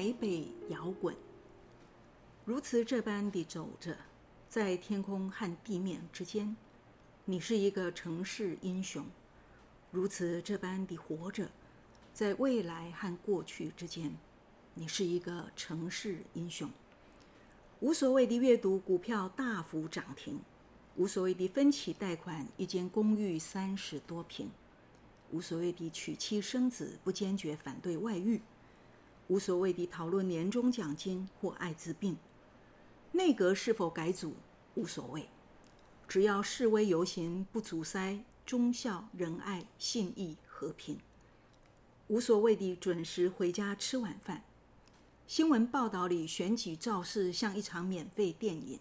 台北摇滚，如此这般地走着，在天空和地面之间，你是一个城市英雄；如此这般地活着，在未来和过去之间，你是一个城市英雄。无所谓的阅读股票大幅涨停，无所谓的分期贷款一间公寓三十多平，无所谓的娶妻生子不坚决反对外遇。无所谓地讨论年终奖金或艾滋病，内阁是否改组无所谓，只要示威游行不阻塞忠孝仁爱信义和平。无所谓地准时回家吃晚饭。新闻报道里选举造势像一场免费电影。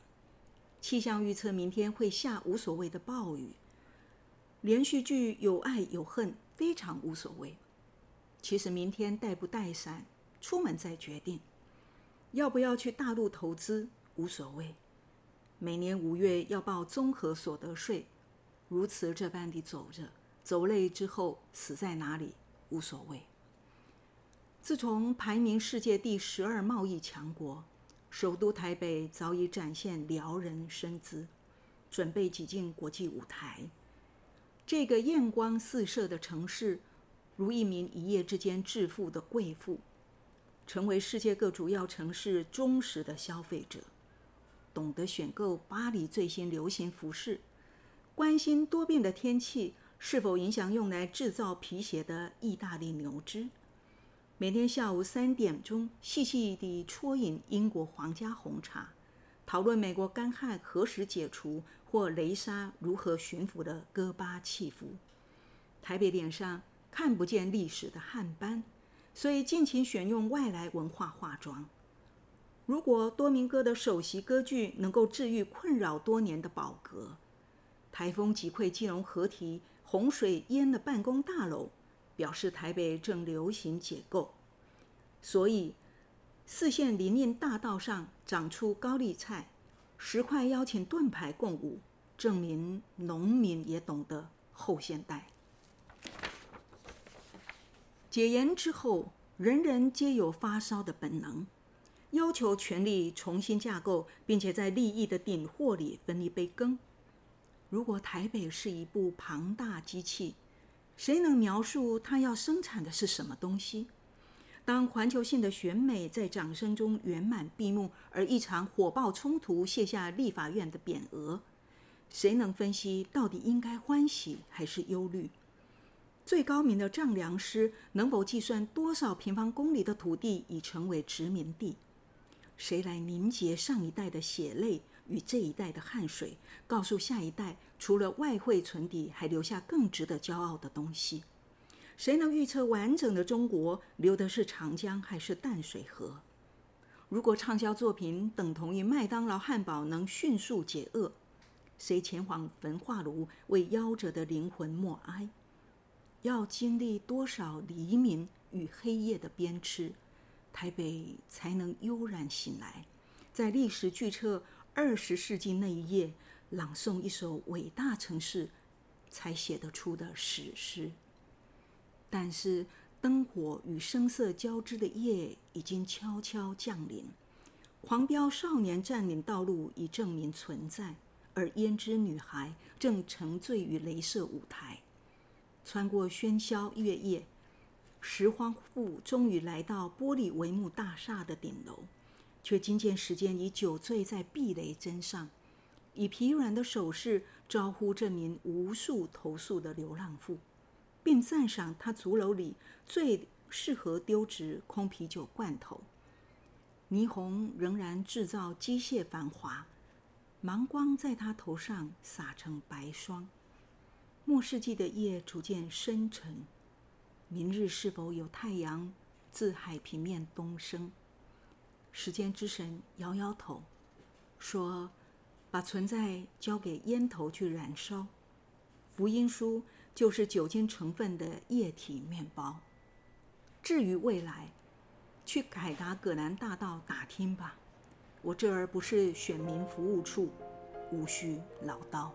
气象预测明天会下无所谓的暴雨。连续剧有爱有恨非常无所谓。其实明天带不带伞？出门再决定，要不要去大陆投资无所谓。每年五月要报综合所得税，如此这般地走着，走累之后死在哪里无所谓。自从排名世界第十二贸易强国，首都台北早已展现撩人身姿，准备挤进国际舞台。这个艳光四射的城市，如一名一夜之间致富的贵妇。成为世界各主要城市忠实的消费者，懂得选购巴黎最新流行服饰，关心多变的天气是否影响用来制造皮鞋的意大利牛脂，每天下午三点钟细细地啜饮英国皇家红茶，讨论美国干旱何时解除或雷沙如何驯服的戈巴契服，台北脸上看不见历史的汗斑。所以尽情选用外来文化化妆。如果多明戈的首席歌剧能够治愈困扰多年的宝格，台风击溃金融河堤，洪水淹了办公大楼，表示台北正流行解构。所以四线林荫大道上长出高丽菜，十块邀请盾牌共舞，证明农民也懂得后现代。解严之后，人人皆有发烧的本能，要求权力重新架构，并且在利益的顶货里分一杯羹。如果台北是一部庞大机器，谁能描述它要生产的是什么东西？当环球性的选美在掌声中圆满闭幕，而一场火爆冲突卸下立法院的匾额，谁能分析到底应该欢喜还是忧虑？最高明的丈量师能否计算多少平方公里的土地已成为殖民地？谁来凝结上一代的血泪与这一代的汗水，告诉下一代，除了外汇存底，还留下更值得骄傲的东西？谁能预测完整的中国流的是长江还是淡水河？如果畅销作品等同于麦当劳汉堡能迅速解饿，谁前往焚化炉为夭折的灵魂默哀？要经历多少黎明与黑夜的鞭笞，台北才能悠然醒来，在历史巨册二十世纪那一页朗诵一首伟大城市才写得出的史诗？但是灯火与声色交织的夜已经悄悄降临，狂飙少年占领道路已证明存在，而胭脂女孩正沉醉于镭射舞台。穿过喧嚣月夜，拾荒妇终于来到玻璃帷幕大厦的顶楼，却惊见时间已酒醉在避雷针上，以疲软的手势招呼这名无数投诉的流浪妇，并赞赏他竹楼里最适合丢掷空啤酒罐头。霓虹仍然制造机械繁华，芒光在他头上洒成白霜。末世纪的夜逐渐深沉，明日是否有太阳自海平面东升？时间之神摇摇头，说：“把存在交给烟头去燃烧。福音书就是酒精成分的液体面包。至于未来，去凯达葛兰大道打听吧。我这儿不是选民服务处，无需唠叨。”